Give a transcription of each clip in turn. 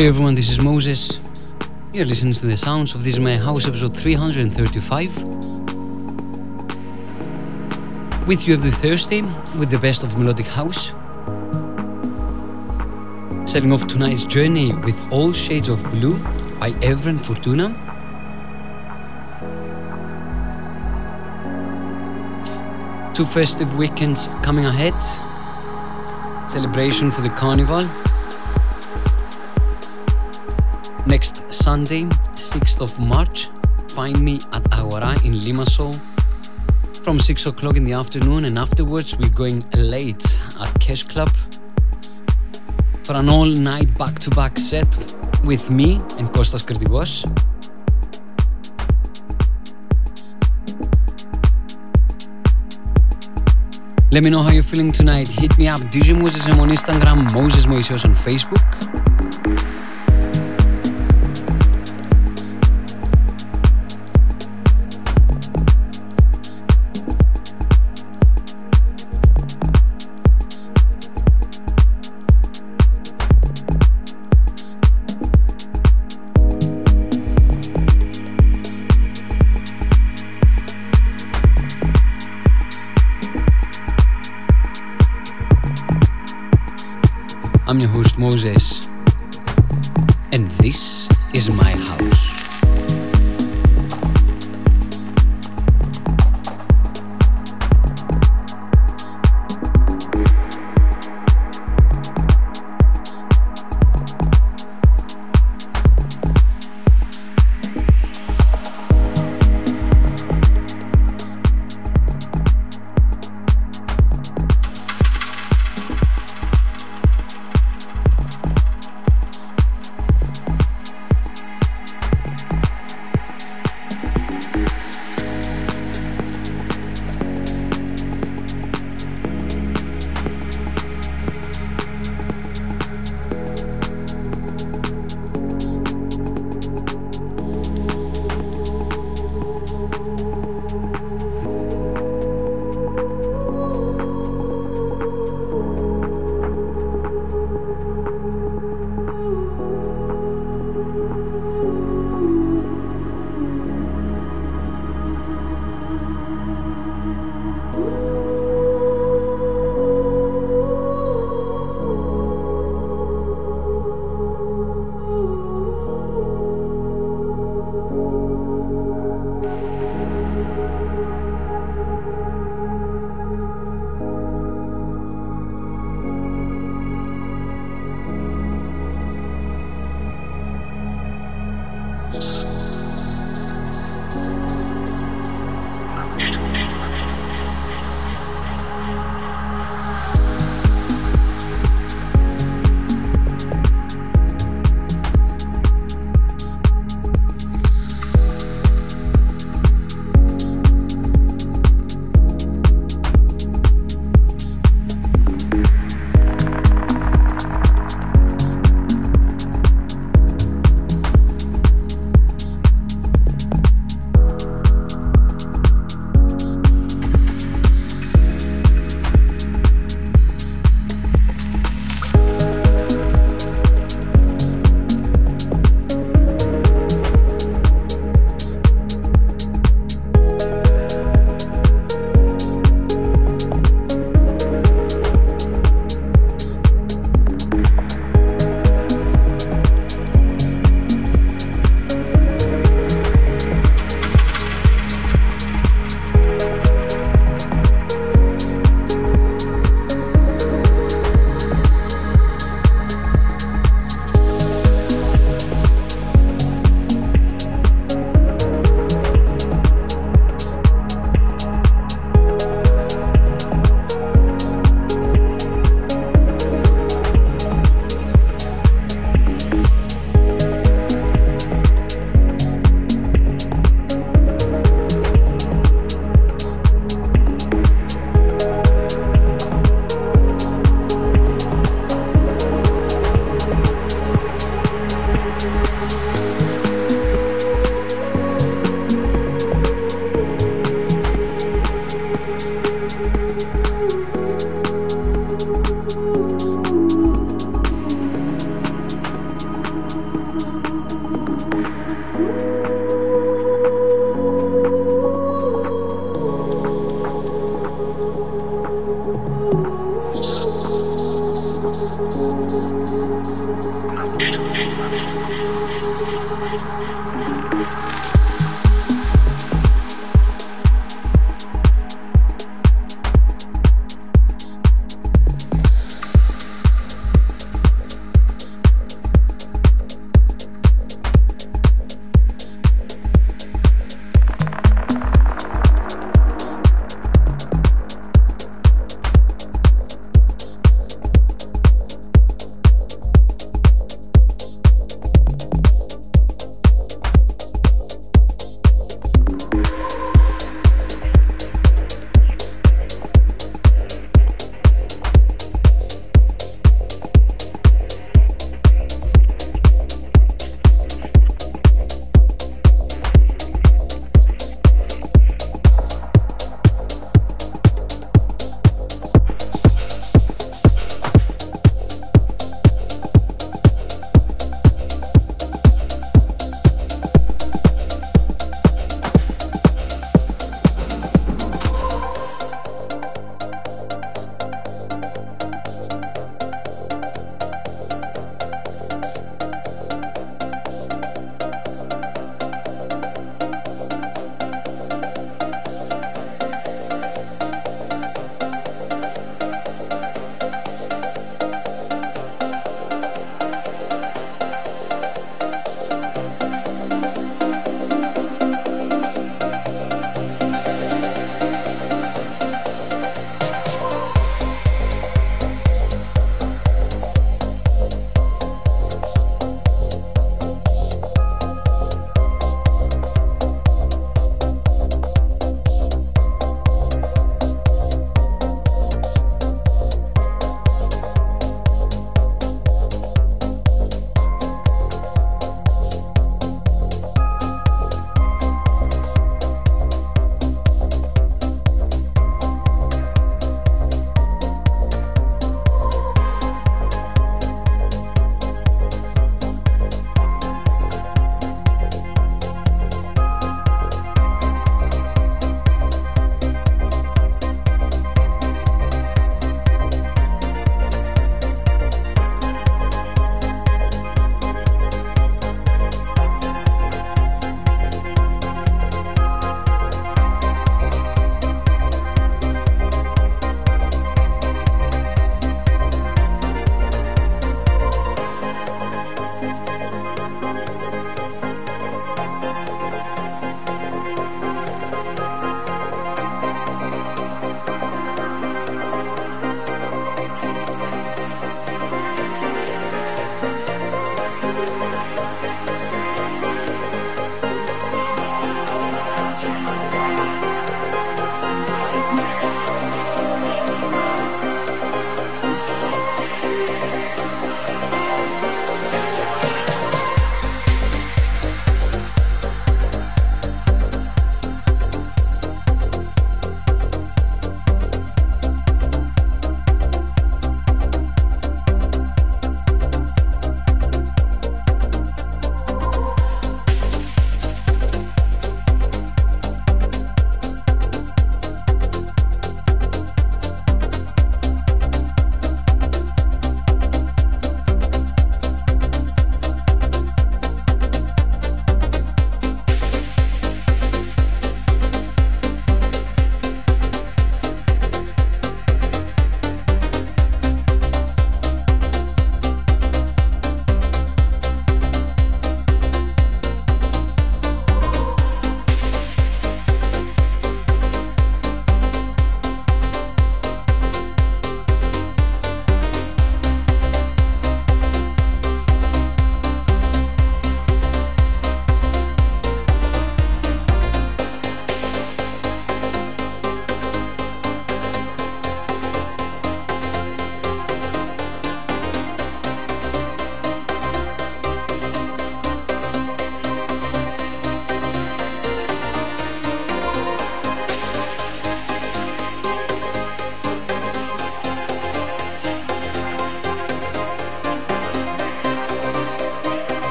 Hey everyone, this is Moses. You're listening to the sounds of this my house episode 335. With you every Thursday with the best of melodic house. Setting off tonight's journey with All Shades of Blue by Evren Furtuna. Two festive weekends coming ahead. Celebration for the carnival Sunday, 6th of March, find me at Agora in Limassol from 6 o'clock in the afternoon and afterwards we're going late at Cash Club for an all-night back-to-back set with me and Kostas Kertigos. Let me know how you're feeling tonight. Hit me up, DJ Moses on Instagram, Moses Moisios on Facebook.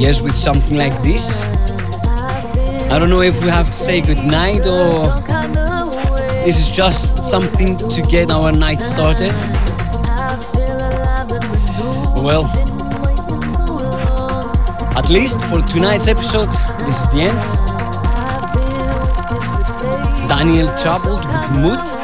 Yes, with something like this, I don't know if we have to say goodnight or this is just something to get our night started. Well, at least for tonight's episode, this is the end. Daniel traveled with Mood